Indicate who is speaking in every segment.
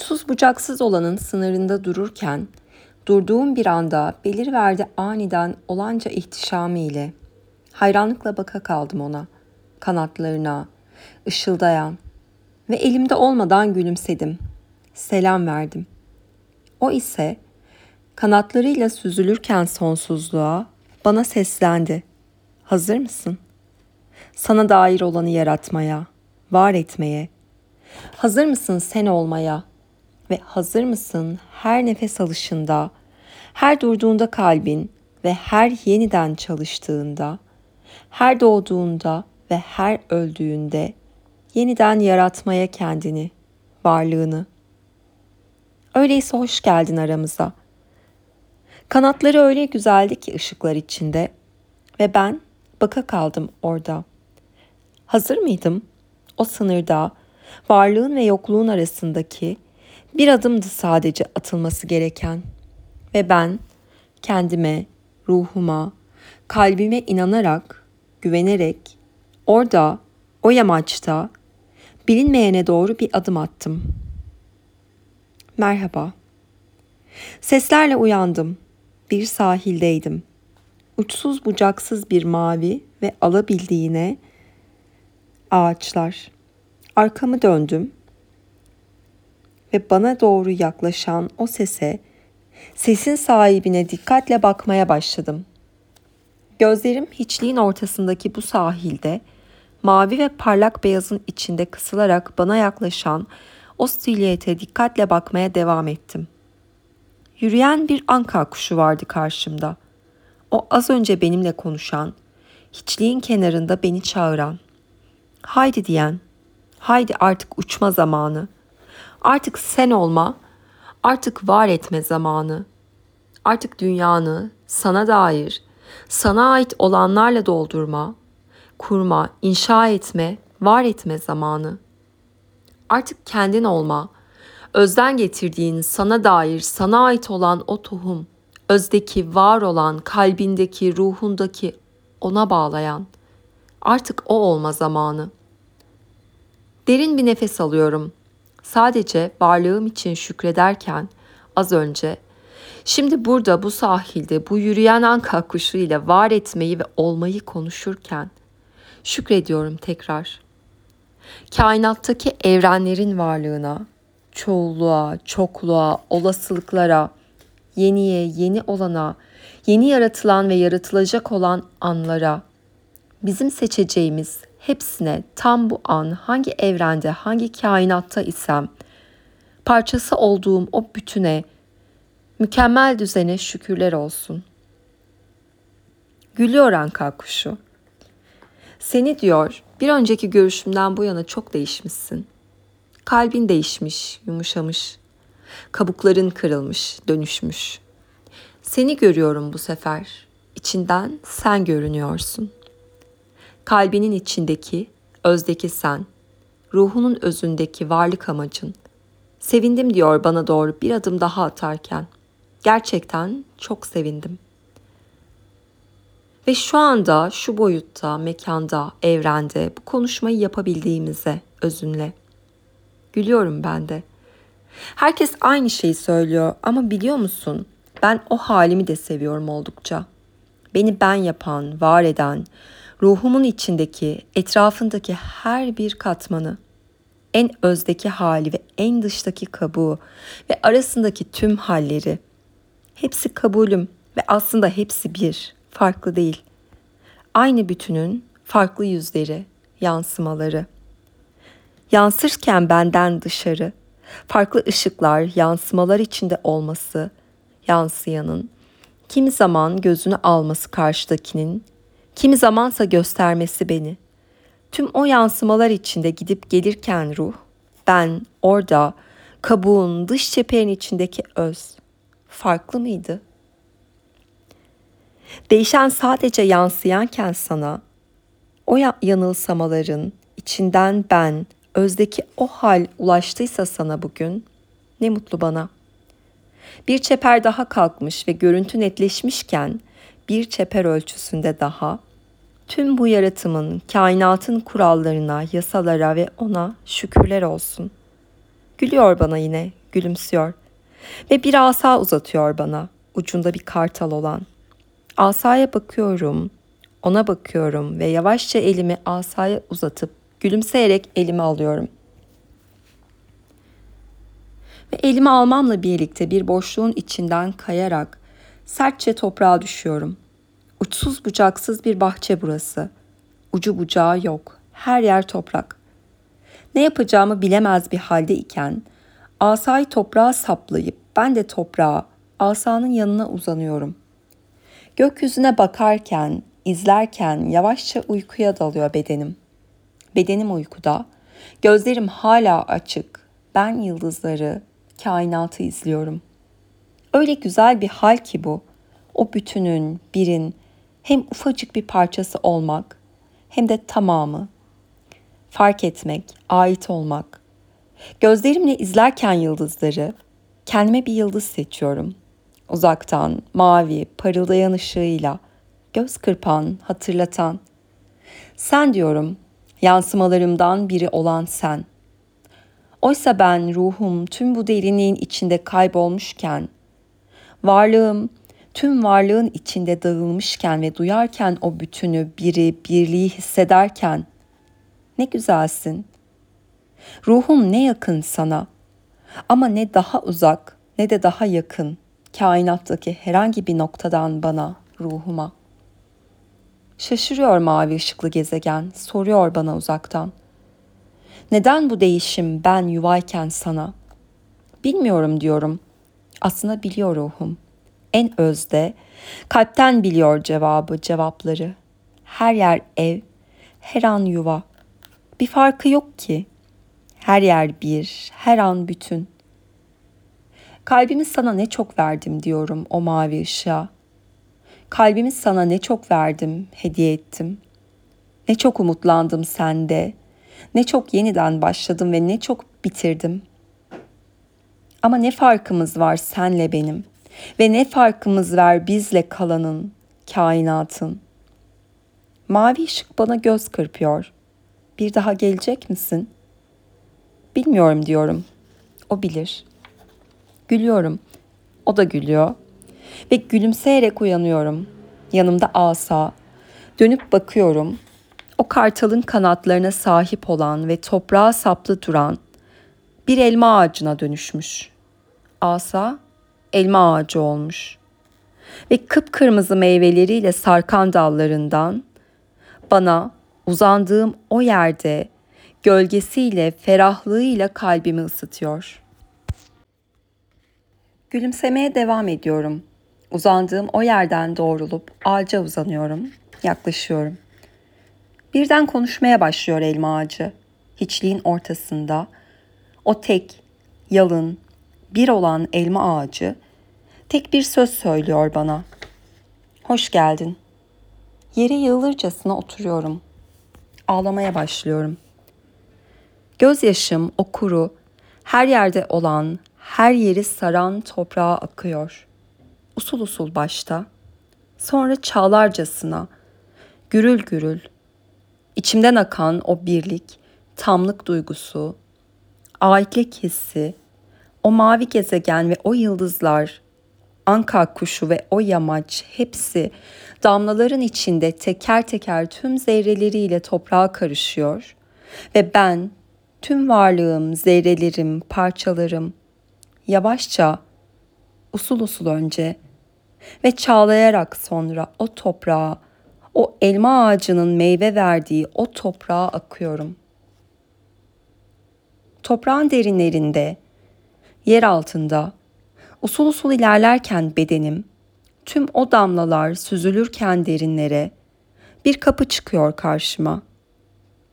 Speaker 1: Uçsuz bucaksız olanın sınırında dururken, durduğum bir anda belirverdi aniden olanca ihtişamı ile. Hayranlıkla baka kaldım ona, kanatlarına, ışıldayan ve elimde olmadan gülümsedim. Selam verdim. O ise kanatlarıyla süzülürken sonsuzluğa bana seslendi. Hazır mısın? Sana dair olanı yaratmaya, var etmeye. Hazır mısın sen olmaya ve hazır mısın her nefes alışında, her durduğunda kalbin ve her yeniden çalıştığında, her doğduğunda ve her öldüğünde yeniden yaratmaya kendini, varlığını. Öyleyse hoş geldin aramıza. Kanatları öyle güzeldi ki ışıklar içinde ve ben baka kaldım orada. Hazır mıydım? O sınırda, varlığın ve yokluğun arasındaki bir adımdı sadece atılması gereken. Ve ben kendime, ruhuma, kalbime inanarak, güvenerek orada, o yamaçta bilinmeyene doğru bir adım attım. Merhaba. Seslerle uyandım. Bir sahildeydim. Uçsuz bucaksız bir mavi ve alabildiğine ağaçlar. Arkamı döndüm ve bana doğru yaklaşan o sese, sesin sahibine dikkatle bakmaya başladım. Gözlerim hiçliğin ortasındaki bu sahilde, mavi ve parlak beyazın içinde kısılarak bana yaklaşan o silüete dikkatle bakmaya devam ettim. Yürüyen bir anka kuşu vardı karşımda. O az önce benimle konuşan, hiçliğin kenarında beni çağıran. Haydi diyen, haydi artık uçma zamanı. Artık sen olma, artık var etme zamanı. Artık dünyanı sana dair, sana ait olanlarla doldurma, kurma, inşa etme, var etme zamanı. Artık kendin olma, özden getirdiğin sana dair, sana ait olan o tohum, özdeki var olan, kalbindeki, ruhundaki ona bağlayan. Artık o olma zamanı. Derin bir nefes alıyorum. Sadece varlığım için şükrederken az önce Şimdi burada bu sahilde bu yürüyen anka kuşu ile var etmeyi ve olmayı konuşurken şükrediyorum tekrar. Kainattaki evrenlerin varlığına, çoğulluğa, çokluğa, olasılıklara, yeniye, yeni olana, yeni yaratılan ve yaratılacak olan anlara, bizim seçeceğimiz hepsine tam bu an hangi evrende, hangi kainatta isem, parçası olduğum o bütüne, mükemmel düzene şükürler olsun. Gülüyor anka kuşu. Seni diyor, bir önceki görüşümden bu yana çok değişmişsin. Kalbin değişmiş, yumuşamış. Kabukların kırılmış, dönüşmüş. Seni görüyorum bu sefer. İçinden sen görünüyorsun. Kalbinin içindeki, özdeki sen, ruhunun özündeki varlık amacın. Sevindim diyor bana doğru bir adım daha atarken. Gerçekten çok sevindim. Ve şu anda, şu boyutta, mekanda, evrende bu konuşmayı yapabildiğimize özünle. Gülüyorum ben de. Herkes aynı şeyi söylüyor ama biliyor musun? Ben o halimi de seviyorum oldukça. Beni ben yapan, var eden, ruhumun içindeki, etrafındaki her bir katmanı, en özdeki hali ve en dıştaki kabuğu ve arasındaki tüm halleri, hepsi kabulüm ve aslında hepsi bir, farklı değil. Aynı bütünün farklı yüzleri, yansımaları. Yansırken benden dışarı, farklı ışıklar, yansımalar içinde olması, yansıyanın, kimi zaman gözünü alması karşıdakinin, kimi zamansa göstermesi beni. Tüm o yansımalar içinde gidip gelirken ruh, ben orada kabuğun dış çeperin içindeki öz farklı mıydı? Değişen sadece yansıyanken sana o yanılsamaların içinden ben özdeki o hal ulaştıysa sana bugün ne mutlu bana. Bir çeper daha kalkmış ve görüntü netleşmişken bir çeper ölçüsünde daha tüm bu yaratımın, kainatın kurallarına, yasalara ve ona şükürler olsun. Gülüyor bana yine, gülümsüyor. Ve bir asa uzatıyor bana, ucunda bir kartal olan. Asaya bakıyorum, ona bakıyorum ve yavaşça elimi asaya uzatıp gülümseyerek elimi alıyorum. Ve elimi almamla birlikte bir boşluğun içinden kayarak sertçe toprağa düşüyorum. Uçsuz bucaksız bir bahçe burası. Ucu bucağı yok. Her yer toprak. Ne yapacağımı bilemez bir halde iken asayı toprağa saplayıp ben de toprağa asanın yanına uzanıyorum. Gökyüzüne bakarken, izlerken yavaşça uykuya dalıyor bedenim. Bedenim uykuda, gözlerim hala açık. Ben yıldızları, kainatı izliyorum. Öyle güzel bir hal ki bu. O bütünün, birin hem ufacık bir parçası olmak hem de tamamı. Fark etmek, ait olmak. Gözlerimle izlerken yıldızları kendime bir yıldız seçiyorum. Uzaktan, mavi, parıldayan ışığıyla, göz kırpan, hatırlatan. Sen diyorum, yansımalarımdan biri olan sen. Oysa ben ruhum tüm bu derinliğin içinde kaybolmuşken, varlığım tüm varlığın içinde dağılmışken ve duyarken o bütünü, biri, birliği hissederken ne güzelsin. Ruhum ne yakın sana ama ne daha uzak ne de daha yakın kainattaki herhangi bir noktadan bana, ruhuma. Şaşırıyor mavi ışıklı gezegen, soruyor bana uzaktan. Neden bu değişim ben yuvayken sana? Bilmiyorum diyorum. Aslında biliyor ruhum. En özde, kalpten biliyor cevabı, cevapları. Her yer ev, her an yuva. Bir farkı yok ki. Her yer bir, her an bütün. Kalbimi sana ne çok verdim diyorum o mavi ışığa. Kalbimi sana ne çok verdim, hediye ettim. Ne çok umutlandım sende, ne çok yeniden başladım ve ne çok bitirdim. Ama ne farkımız var senle benim ve ne farkımız var bizle kalanın, kainatın. Mavi ışık bana göz kırpıyor. Bir daha gelecek misin? Bilmiyorum diyorum. O bilir. Gülüyorum. O da gülüyor. Ve gülümseyerek uyanıyorum. Yanımda asa. Dönüp bakıyorum o kartalın kanatlarına sahip olan ve toprağa saplı duran bir elma ağacına dönüşmüş. Asa elma ağacı olmuş ve kıpkırmızı meyveleriyle sarkan dallarından bana uzandığım o yerde gölgesiyle, ferahlığıyla kalbimi ısıtıyor. Gülümsemeye devam ediyorum. Uzandığım o yerden doğrulup ağaca uzanıyorum, yaklaşıyorum.'' Birden konuşmaya başlıyor elma ağacı. Hiçliğin ortasında o tek, yalın, bir olan elma ağacı tek bir söz söylüyor bana. Hoş geldin. Yere yığılırcasına oturuyorum. Ağlamaya başlıyorum. Gözyaşım o kuru, her yerde olan, her yeri saran toprağa akıyor. Usul usul başta, sonra çağlarcasına, gürül gürül, İçimden akan o birlik, tamlık duygusu, aitlik hissi, o mavi gezegen ve o yıldızlar, anka kuşu ve o yamaç hepsi damlaların içinde teker teker tüm zerreleriyle toprağa karışıyor ve ben tüm varlığım, zerrelerim, parçalarım yavaşça usul usul önce ve çağlayarak sonra o toprağa o elma ağacının meyve verdiği o toprağa akıyorum. Toprağın derinlerinde, yer altında, usul usul ilerlerken bedenim, tüm o damlalar süzülürken derinlere, bir kapı çıkıyor karşıma.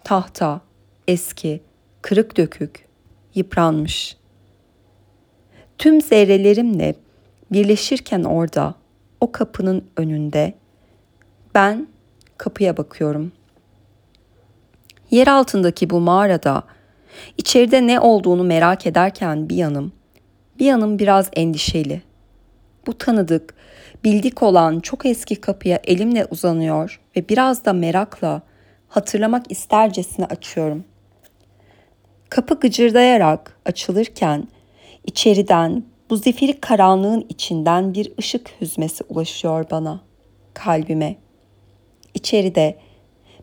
Speaker 1: Tahta, eski, kırık dökük, yıpranmış. Tüm zerrelerimle birleşirken orada, o kapının önünde, ben kapıya bakıyorum. Yer altındaki bu mağarada içeride ne olduğunu merak ederken bir yanım, bir yanım biraz endişeli. Bu tanıdık, bildik olan çok eski kapıya elimle uzanıyor ve biraz da merakla hatırlamak istercesine açıyorum. Kapı gıcırdayarak açılırken içeriden bu zifiri karanlığın içinden bir ışık hüzmesi ulaşıyor bana, kalbime. İçeride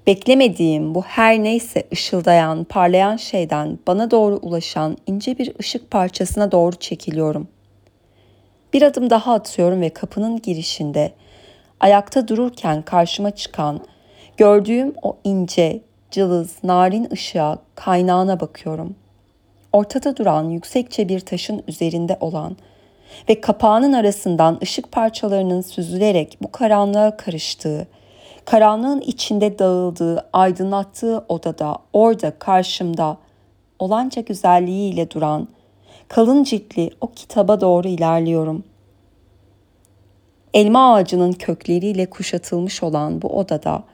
Speaker 1: beklemediğim bu her neyse ışıldayan, parlayan şeyden bana doğru ulaşan ince bir ışık parçasına doğru çekiliyorum. Bir adım daha atıyorum ve kapının girişinde ayakta dururken karşıma çıkan, gördüğüm o ince, cılız, narin ışığa, kaynağına bakıyorum. Ortada duran yüksekçe bir taşın üzerinde olan ve kapağının arasından ışık parçalarının süzülerek bu karanlığa karıştığı, karanlığın içinde dağıldığı, aydınlattığı odada, orada karşımda olanca güzelliğiyle duran, kalın ciltli o kitaba doğru ilerliyorum. Elma ağacının kökleriyle kuşatılmış olan bu odada,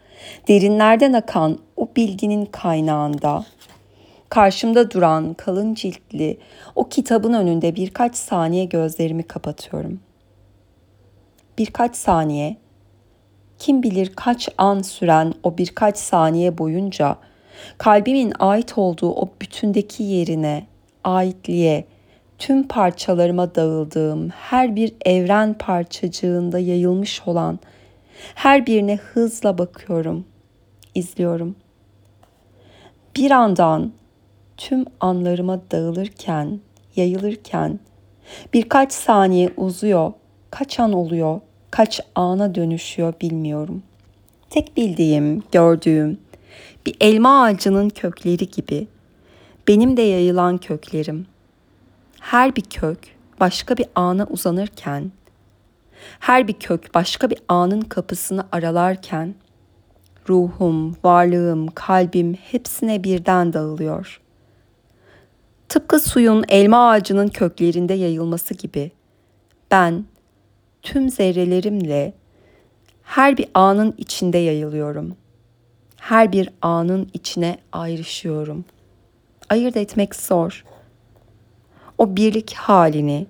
Speaker 1: derinlerden akan o bilginin kaynağında, karşımda duran kalın ciltli o kitabın önünde birkaç saniye gözlerimi kapatıyorum. Birkaç saniye, kim bilir kaç an süren o birkaç saniye boyunca kalbimin ait olduğu o bütündeki yerine, aitliğe, tüm parçalarıma dağıldığım her bir evren parçacığında yayılmış olan her birine hızla bakıyorum, izliyorum. Bir andan tüm anlarıma dağılırken, yayılırken birkaç saniye uzuyor, kaç an oluyor, kaç ana dönüşüyor bilmiyorum. Tek bildiğim, gördüğüm bir elma ağacının kökleri gibi benim de yayılan köklerim. Her bir kök başka bir ana uzanırken her bir kök başka bir anın kapısını aralarken ruhum, varlığım, kalbim hepsine birden dağılıyor. Tıpkı suyun elma ağacının köklerinde yayılması gibi ben tüm zerrelerimle her bir anın içinde yayılıyorum. Her bir anın içine ayrışıyorum. Ayırt etmek zor. O birlik halini,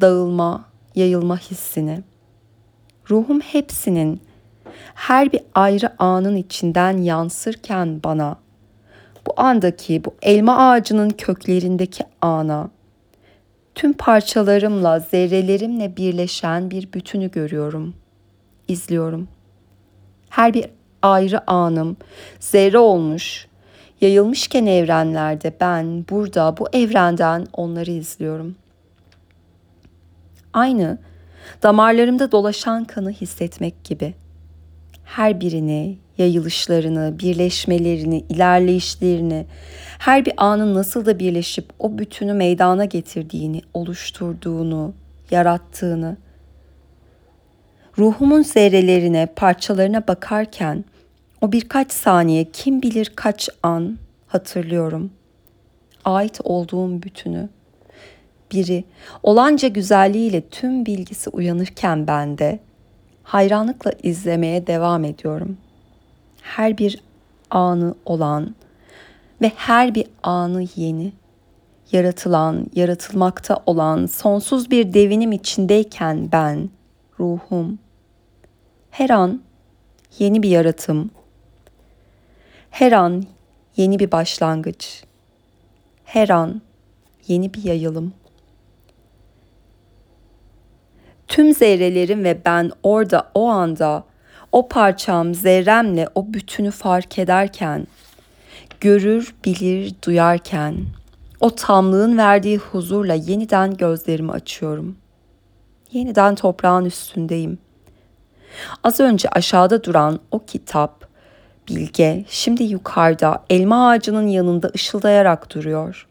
Speaker 1: dağılma, yayılma hissini. Ruhum hepsinin her bir ayrı anın içinden yansırken bana bu andaki bu elma ağacının köklerindeki ana tüm parçalarımla, zerrelerimle birleşen bir bütünü görüyorum, izliyorum. Her bir ayrı anım zerre olmuş, yayılmışken evrenlerde ben burada bu evrenden onları izliyorum. Aynı damarlarımda dolaşan kanı hissetmek gibi. Her birini, yayılışlarını, birleşmelerini, ilerleyişlerini, her bir anın nasıl da birleşip o bütünü meydana getirdiğini, oluşturduğunu, yarattığını, ruhumun zerrelerine, parçalarına bakarken o birkaç saniye kim bilir kaç an hatırlıyorum. Ait olduğum bütünü, biri olanca güzelliğiyle tüm bilgisi uyanırken ben de hayranlıkla izlemeye devam ediyorum. Her bir anı olan ve her bir anı yeni, yaratılan, yaratılmakta olan sonsuz bir devinim içindeyken ben, ruhum, her an yeni bir yaratım, her an yeni bir başlangıç, her an yeni bir yayılım. Tüm zerrelerim ve ben orada o anda o parçam zerremle o bütünü fark ederken, görür, bilir, duyarken, o tamlığın verdiği huzurla yeniden gözlerimi açıyorum. Yeniden toprağın üstündeyim. Az önce aşağıda duran o kitap, bilge, şimdi yukarıda elma ağacının yanında ışıldayarak duruyor.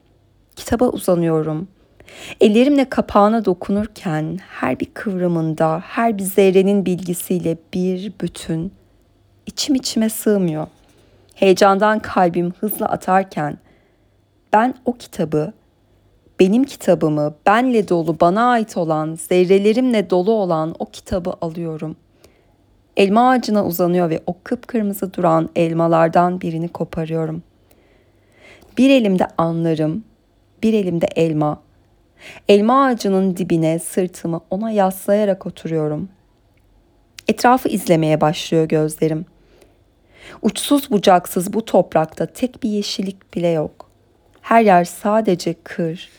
Speaker 1: Kitaba uzanıyorum.'' Ellerimle kapağına dokunurken her bir kıvrımında, her bir zerrenin bilgisiyle bir bütün içim içime sığmıyor. Heyecandan kalbim hızla atarken ben o kitabı, benim kitabımı, benle dolu, bana ait olan, zerrelerimle dolu olan o kitabı alıyorum. Elma ağacına uzanıyor ve o kıpkırmızı duran elmalardan birini koparıyorum. Bir elimde anlarım, bir elimde elma, Elma ağacının dibine sırtımı ona yaslayarak oturuyorum. Etrafı izlemeye başlıyor gözlerim. Uçsuz bucaksız bu toprakta tek bir yeşillik bile yok. Her yer sadece kır,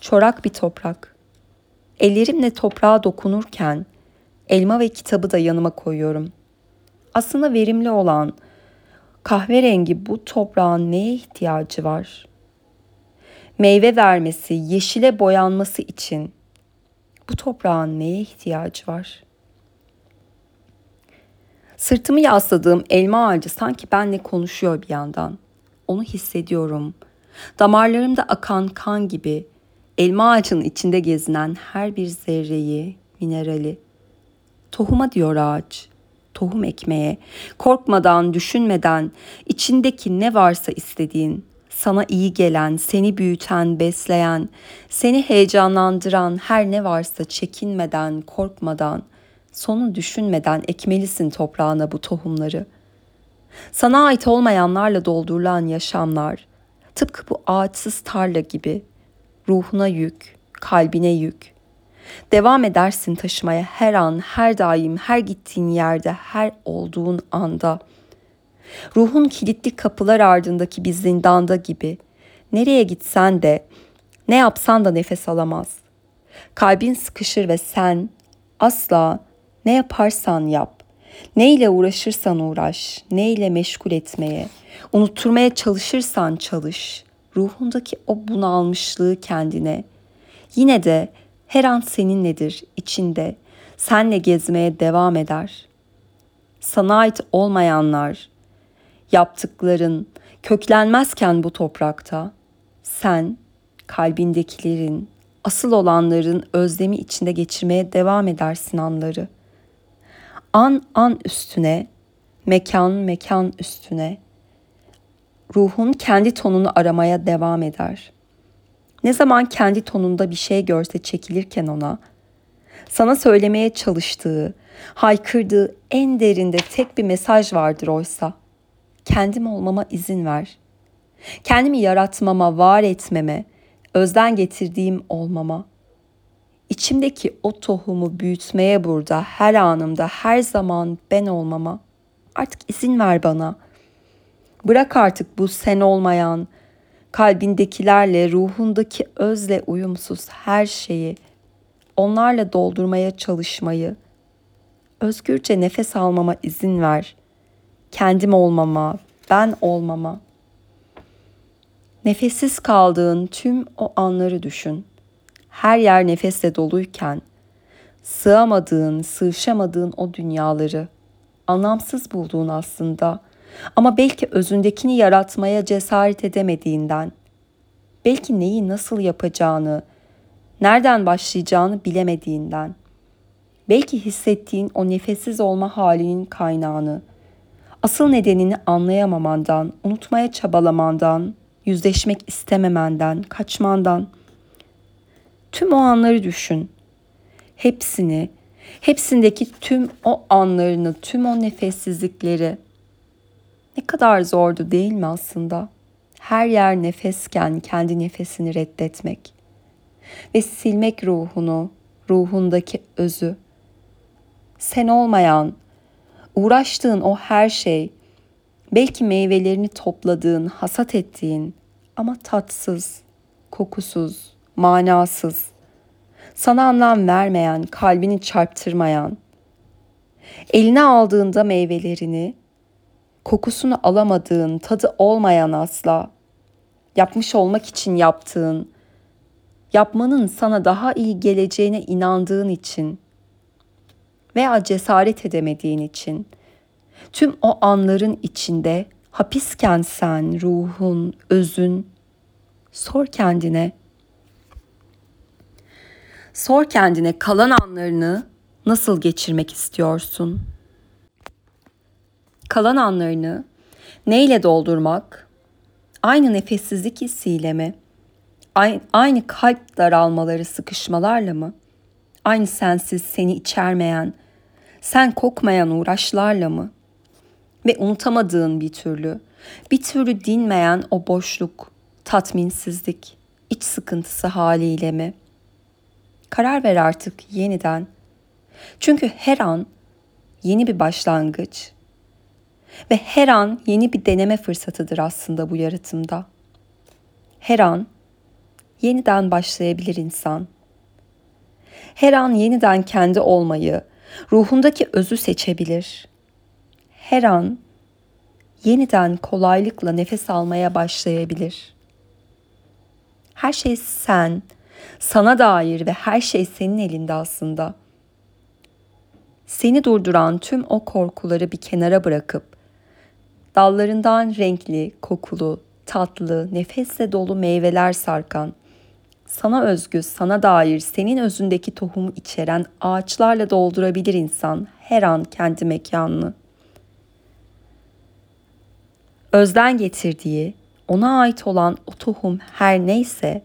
Speaker 1: çorak bir toprak. Ellerimle toprağa dokunurken elma ve kitabı da yanıma koyuyorum. Aslında verimli olan kahverengi bu toprağın neye ihtiyacı var? Meyve vermesi, yeşile boyanması için bu toprağın neye ihtiyacı var? Sırtımı yasladığım elma ağacı sanki benle konuşuyor bir yandan. Onu hissediyorum. Damarlarımda akan kan gibi elma ağacının içinde gezinen her bir zerreyi, minerali. Tohuma diyor ağaç. Tohum ekmeye, korkmadan, düşünmeden, içindeki ne varsa istediğin, sana iyi gelen, seni büyüten, besleyen, seni heyecanlandıran her ne varsa çekinmeden, korkmadan, sonu düşünmeden ekmelisin toprağına bu tohumları. Sana ait olmayanlarla doldurulan yaşamlar, tıpkı bu ağaçsız tarla gibi ruhuna yük, kalbine yük. Devam edersin taşımaya her an, her daim, her gittiğin yerde, her olduğun anda. Ruhun kilitli kapılar ardındaki bir zindanda gibi. Nereye gitsen de, ne yapsan da nefes alamaz. Kalbin sıkışır ve sen asla ne yaparsan yap, ne ile uğraşırsan uğraş, ne ile meşgul etmeye, unutturmaya çalışırsan çalış, ruhundaki o bunalmışlığı kendine, yine de her an seninledir içinde, senle gezmeye devam eder. Sana ait olmayanlar, yaptıkların köklenmezken bu toprakta, sen kalbindekilerin, asıl olanların özlemi içinde geçirmeye devam edersin anları. An an üstüne, mekan mekan üstüne, ruhun kendi tonunu aramaya devam eder. Ne zaman kendi tonunda bir şey görse çekilirken ona, sana söylemeye çalıştığı, haykırdığı en derinde tek bir mesaj vardır oysa. Kendim olmama izin ver. Kendimi yaratmama, var etmeme, özden getirdiğim olmama. İçimdeki o tohumu büyütmeye burada her anımda her zaman ben olmama. Artık izin ver bana.'' Bırak artık bu sen olmayan, kalbindekilerle, ruhundaki özle uyumsuz her şeyi, onlarla doldurmaya çalışmayı, özgürce nefes almama izin ver. Kendim olmama, ben olmama. Nefessiz kaldığın tüm o anları düşün. Her yer nefesle doluyken, sığamadığın, sığışamadığın o dünyaları, anlamsız bulduğun aslında.'' Ama belki özündekini yaratmaya cesaret edemediğinden, belki neyi nasıl yapacağını, nereden başlayacağını bilemediğinden, belki hissettiğin o nefessiz olma halinin kaynağını, asıl nedenini anlayamamandan, unutmaya çabalamandan, yüzleşmek istememenden, kaçmandan. Tüm o anları düşün. Hepsini, hepsindeki tüm o anlarını, tüm o nefessizlikleri, ne kadar zordu değil mi aslında? Her yer nefesken kendi nefesini reddetmek ve silmek ruhunu, ruhundaki özü. Sen olmayan, uğraştığın o her şey, belki meyvelerini topladığın, hasat ettiğin ama tatsız, kokusuz, manasız, sana anlam vermeyen, kalbini çarptırmayan, eline aldığında meyvelerini kokusunu alamadığın, tadı olmayan asla, yapmış olmak için yaptığın, yapmanın sana daha iyi geleceğine inandığın için veya cesaret edemediğin için tüm o anların içinde hapisken sen, ruhun, özün sor kendine. Sor kendine kalan anlarını nasıl geçirmek istiyorsun?'' kalan anlarını neyle doldurmak? Aynı nefessizlik hissiyle mi? Aynı kalp daralmaları, sıkışmalarla mı? Aynı sensiz seni içermeyen, sen kokmayan uğraşlarla mı? Ve unutamadığın bir türlü, bir türlü dinmeyen o boşluk, tatminsizlik, iç sıkıntısı haliyle mi? Karar ver artık yeniden. Çünkü her an yeni bir başlangıç, ve her an yeni bir deneme fırsatıdır aslında bu yaratımda. Her an yeniden başlayabilir insan. Her an yeniden kendi olmayı, ruhundaki özü seçebilir. Her an yeniden kolaylıkla nefes almaya başlayabilir. Her şey sen, sana dair ve her şey senin elinde aslında. Seni durduran tüm o korkuları bir kenara bırakıp dallarından renkli, kokulu, tatlı, nefesle dolu meyveler sarkan, sana özgü, sana dair, senin özündeki tohumu içeren ağaçlarla doldurabilir insan her an kendi mekanını. Özden getirdiği, ona ait olan o tohum her neyse,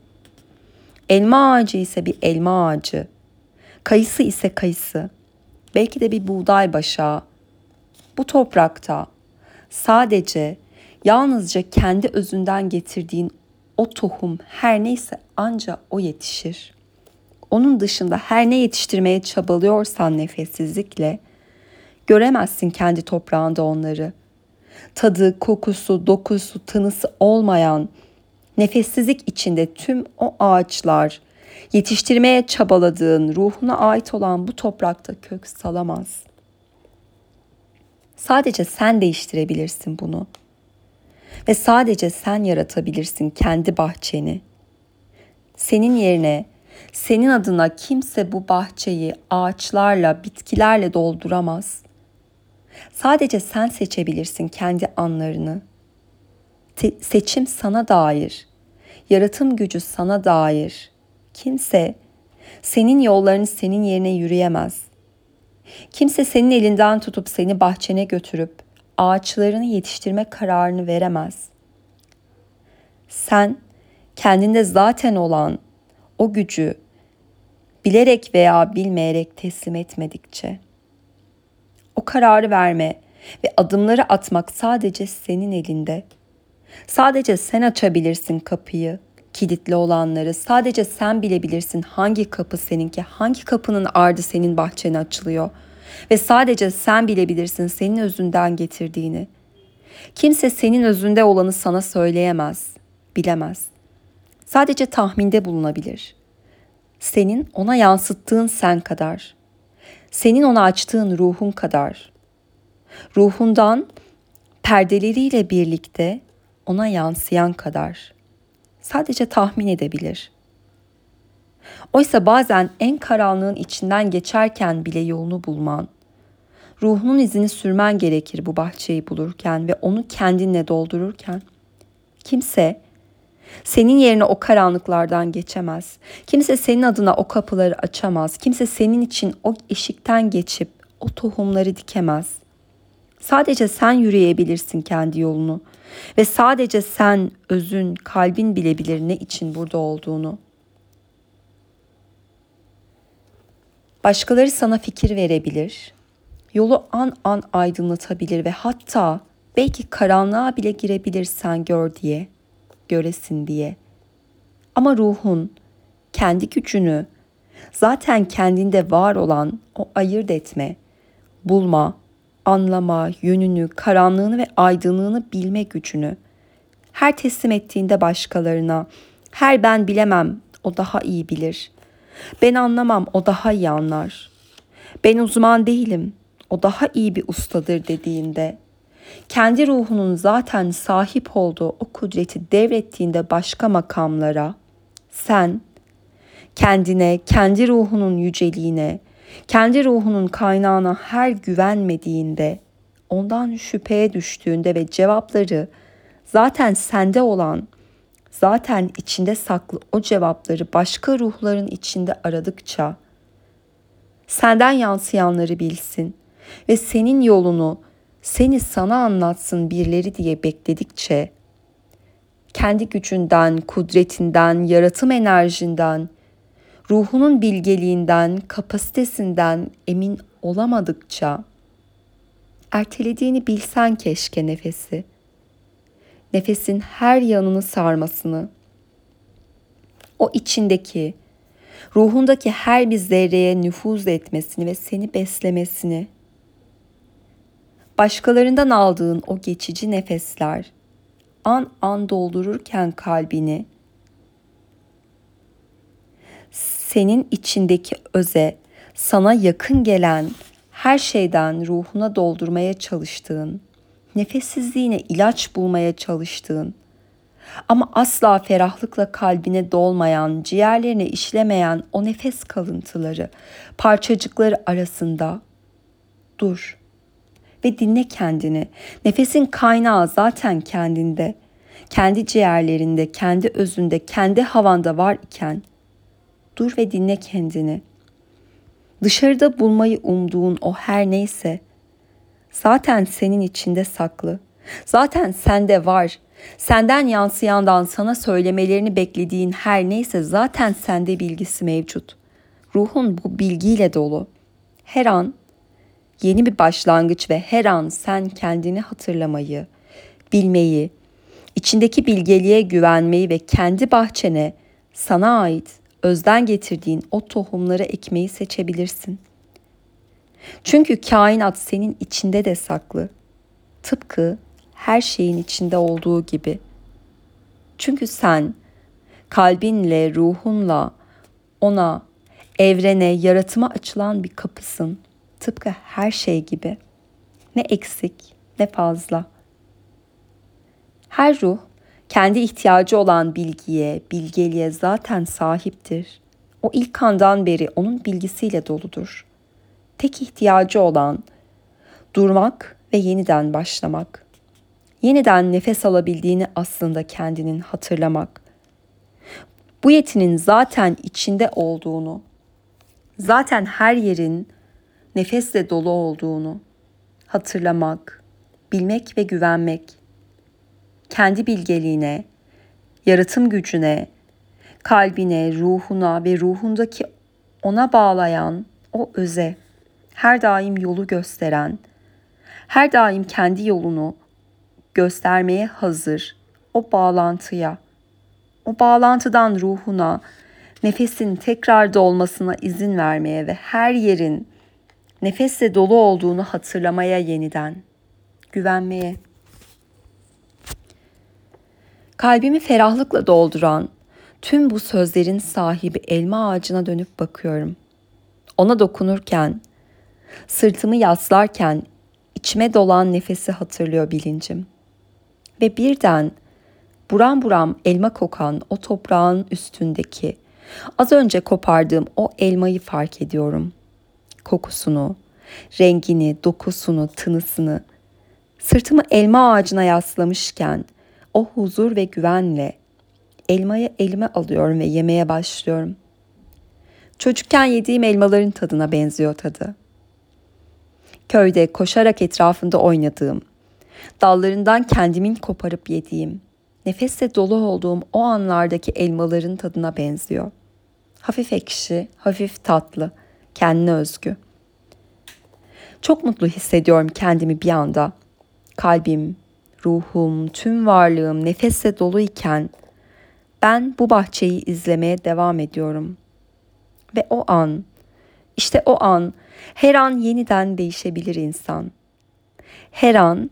Speaker 1: elma ağacı ise bir elma ağacı, kayısı ise kayısı, belki de bir buğday başağı. Bu toprakta sadece yalnızca kendi özünden getirdiğin o tohum her neyse anca o yetişir. Onun dışında her ne yetiştirmeye çabalıyorsan nefessizlikle göremezsin kendi toprağında onları. Tadı, kokusu, dokusu, tınısı olmayan nefessizlik içinde tüm o ağaçlar yetiştirmeye çabaladığın ruhuna ait olan bu toprakta kök salamaz. Sadece sen değiştirebilirsin bunu. Ve sadece sen yaratabilirsin kendi bahçeni. Senin yerine, senin adına kimse bu bahçeyi ağaçlarla, bitkilerle dolduramaz. Sadece sen seçebilirsin kendi anlarını. Te- seçim sana dair. Yaratım gücü sana dair. Kimse senin yollarını senin yerine yürüyemez. Kimse senin elinden tutup seni bahçene götürüp ağaçlarını yetiştirme kararını veremez. Sen kendinde zaten olan o gücü bilerek veya bilmeyerek teslim etmedikçe o kararı verme ve adımları atmak sadece senin elinde. Sadece sen açabilirsin kapıyı, kilitli olanları. Sadece sen bilebilirsin hangi kapı seninki, hangi kapının ardı senin bahçene açılıyor.'' Ve sadece sen bilebilirsin senin özünden getirdiğini. Kimse senin özünde olanı sana söyleyemez, bilemez. Sadece tahminde bulunabilir. Senin ona yansıttığın sen kadar. Senin ona açtığın ruhun kadar. Ruhundan perdeleriyle birlikte ona yansıyan kadar. Sadece tahmin edebilir.'' Oysa bazen en karanlığın içinden geçerken bile yolunu bulman, ruhunun izini sürmen gerekir bu bahçeyi bulurken ve onu kendinle doldururken. Kimse senin yerine o karanlıklardan geçemez. Kimse senin adına o kapıları açamaz. Kimse senin için o eşikten geçip o tohumları dikemez. Sadece sen yürüyebilirsin kendi yolunu ve sadece sen özün, kalbin bilebilir ne için burada olduğunu.'' Başkaları sana fikir verebilir, yolu an an aydınlatabilir ve hatta belki karanlığa bile girebilirsen gör diye, göresin diye. Ama ruhun kendi gücünü, zaten kendinde var olan o ayırt etme, bulma, anlama, yönünü, karanlığını ve aydınlığını bilme gücünü her teslim ettiğinde başkalarına, her ben bilemem, o daha iyi bilir. Ben anlamam, o daha iyi anlar. Ben uzman değilim, o daha iyi bir ustadır dediğinde, kendi ruhunun zaten sahip olduğu o kudreti devrettiğinde başka makamlara, sen kendine, kendi ruhunun yüceliğine, kendi ruhunun kaynağına her güvenmediğinde, ondan şüpheye düştüğünde ve cevapları zaten sende olan zaten içinde saklı o cevapları başka ruhların içinde aradıkça senden yansıyanları bilsin ve senin yolunu seni sana anlatsın birileri diye bekledikçe kendi gücünden, kudretinden, yaratım enerjinden, ruhunun bilgeliğinden, kapasitesinden emin olamadıkça ertelediğini bilsen keşke nefesi.'' nefesin her yanını sarmasını, o içindeki, ruhundaki her bir zerreye nüfuz etmesini ve seni beslemesini, başkalarından aldığın o geçici nefesler an an doldururken kalbini, senin içindeki öze, sana yakın gelen her şeyden ruhuna doldurmaya çalıştığın, nefessizliğine ilaç bulmaya çalıştığın, ama asla ferahlıkla kalbine dolmayan, ciğerlerine işlemeyen o nefes kalıntıları, parçacıkları arasında dur ve dinle kendini. Nefesin kaynağı zaten kendinde. Kendi ciğerlerinde, kendi özünde, kendi havanda var iken dur ve dinle kendini. Dışarıda bulmayı umduğun o her neyse zaten senin içinde saklı. Zaten sende var. Senden yansıyandan sana söylemelerini beklediğin her neyse zaten sende bilgisi mevcut. Ruhun bu bilgiyle dolu. Her an yeni bir başlangıç ve her an sen kendini hatırlamayı, bilmeyi, içindeki bilgeliğe güvenmeyi ve kendi bahçene sana ait özden getirdiğin o tohumları ekmeyi seçebilirsin. Çünkü kainat senin içinde de saklı. Tıpkı her şeyin içinde olduğu gibi. Çünkü sen kalbinle, ruhunla ona, evrene, yaratıma açılan bir kapısın. Tıpkı her şey gibi. Ne eksik ne fazla. Her ruh kendi ihtiyacı olan bilgiye, bilgeliğe zaten sahiptir. O ilk andan beri onun bilgisiyle doludur. Tek ihtiyacı olan durmak ve yeniden başlamak. Yeniden nefes alabildiğini aslında kendinin hatırlamak. Bu yetinin zaten içinde olduğunu, zaten her yerin nefesle dolu olduğunu hatırlamak, bilmek ve güvenmek, kendi bilgeliğine, yaratım gücüne, kalbine, ruhuna ve ruhundaki ona bağlayan o öze, her daim yolu gösteren, her daim kendi yolunu göstermeye hazır o bağlantıya, o bağlantıdan ruhuna, nefesin tekrar dolmasına izin vermeye ve her yerin nefesle dolu olduğunu hatırlamaya yeniden, güvenmeye. Kalbimi ferahlıkla dolduran tüm bu sözlerin sahibi elma ağacına dönüp bakıyorum. Ona dokunurken, sırtımı yaslarken içime dolan nefesi hatırlıyor bilincim. Ve birden buram buram elma kokan o toprağın üstündeki az önce kopardığım o elmayı fark ediyorum. Kokusunu, rengini, dokusunu, tınısını. Sırtımı elma ağacına yaslamışken o huzur ve güvenle elmayı elime alıyorum ve yemeye başlıyorum. Çocukken yediğim elmaların tadına benziyor tadı. Köyde koşarak etrafında oynadığım, dallarından kendimin koparıp yediğim, nefesle dolu olduğum o anlardaki elmaların tadına benziyor. Hafif ekşi, hafif tatlı, kendine özgü. Çok mutlu hissediyorum kendimi bir anda. Kalbim, ruhum, tüm varlığım nefesle dolu iken ben bu bahçeyi izlemeye devam ediyorum. Ve o an, işte o an her an yeniden değişebilir insan. Her an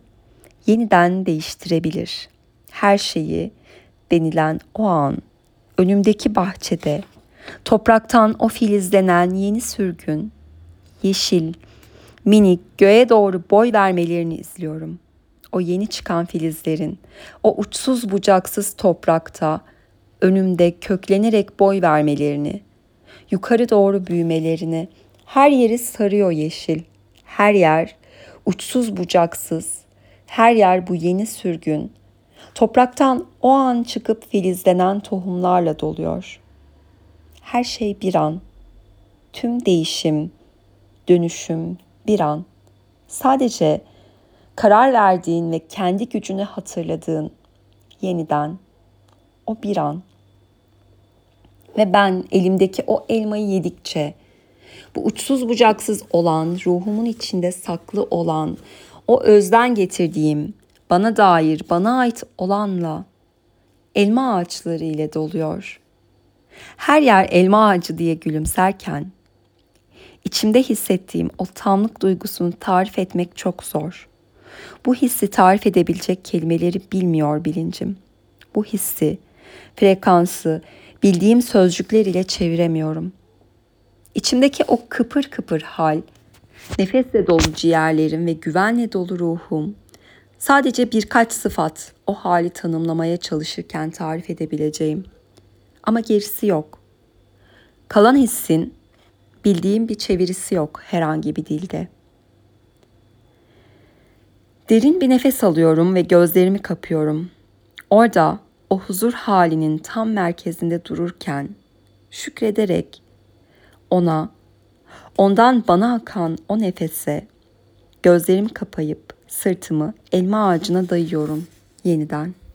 Speaker 1: yeniden değiştirebilir. Her şeyi denilen o an önümdeki bahçede topraktan o filizlenen yeni sürgün, yeşil, minik göğe doğru boy vermelerini izliyorum. O yeni çıkan filizlerin, o uçsuz bucaksız toprakta önümde köklenerek boy vermelerini, yukarı doğru büyümelerini, her yeri sarıyor yeşil. Her yer uçsuz bucaksız. Her yer bu yeni sürgün. Topraktan o an çıkıp filizlenen tohumlarla doluyor. Her şey bir an. Tüm değişim, dönüşüm bir an. Sadece karar verdiğin ve kendi gücünü hatırladığın yeniden o bir an. Ve ben elimdeki o elmayı yedikçe bu uçsuz bucaksız olan, ruhumun içinde saklı olan, o özden getirdiğim, bana dair, bana ait olanla elma ağaçları ile doluyor. Her yer elma ağacı diye gülümserken, içimde hissettiğim o tamlık duygusunu tarif etmek çok zor. Bu hissi tarif edebilecek kelimeleri bilmiyor bilincim. Bu hissi, frekansı, bildiğim sözcükler ile çeviremiyorum.'' İçimdeki o kıpır kıpır hal, nefesle dolu ciğerlerim ve güvenle dolu ruhum, sadece birkaç sıfat o hali tanımlamaya çalışırken tarif edebileceğim. Ama gerisi yok. Kalan hissin bildiğim bir çevirisi yok herhangi bir dilde. Derin bir nefes alıyorum ve gözlerimi kapıyorum. Orada o huzur halinin tam merkezinde dururken şükrederek ona, ondan bana akan o nefese gözlerimi kapayıp sırtımı elma ağacına dayıyorum yeniden.''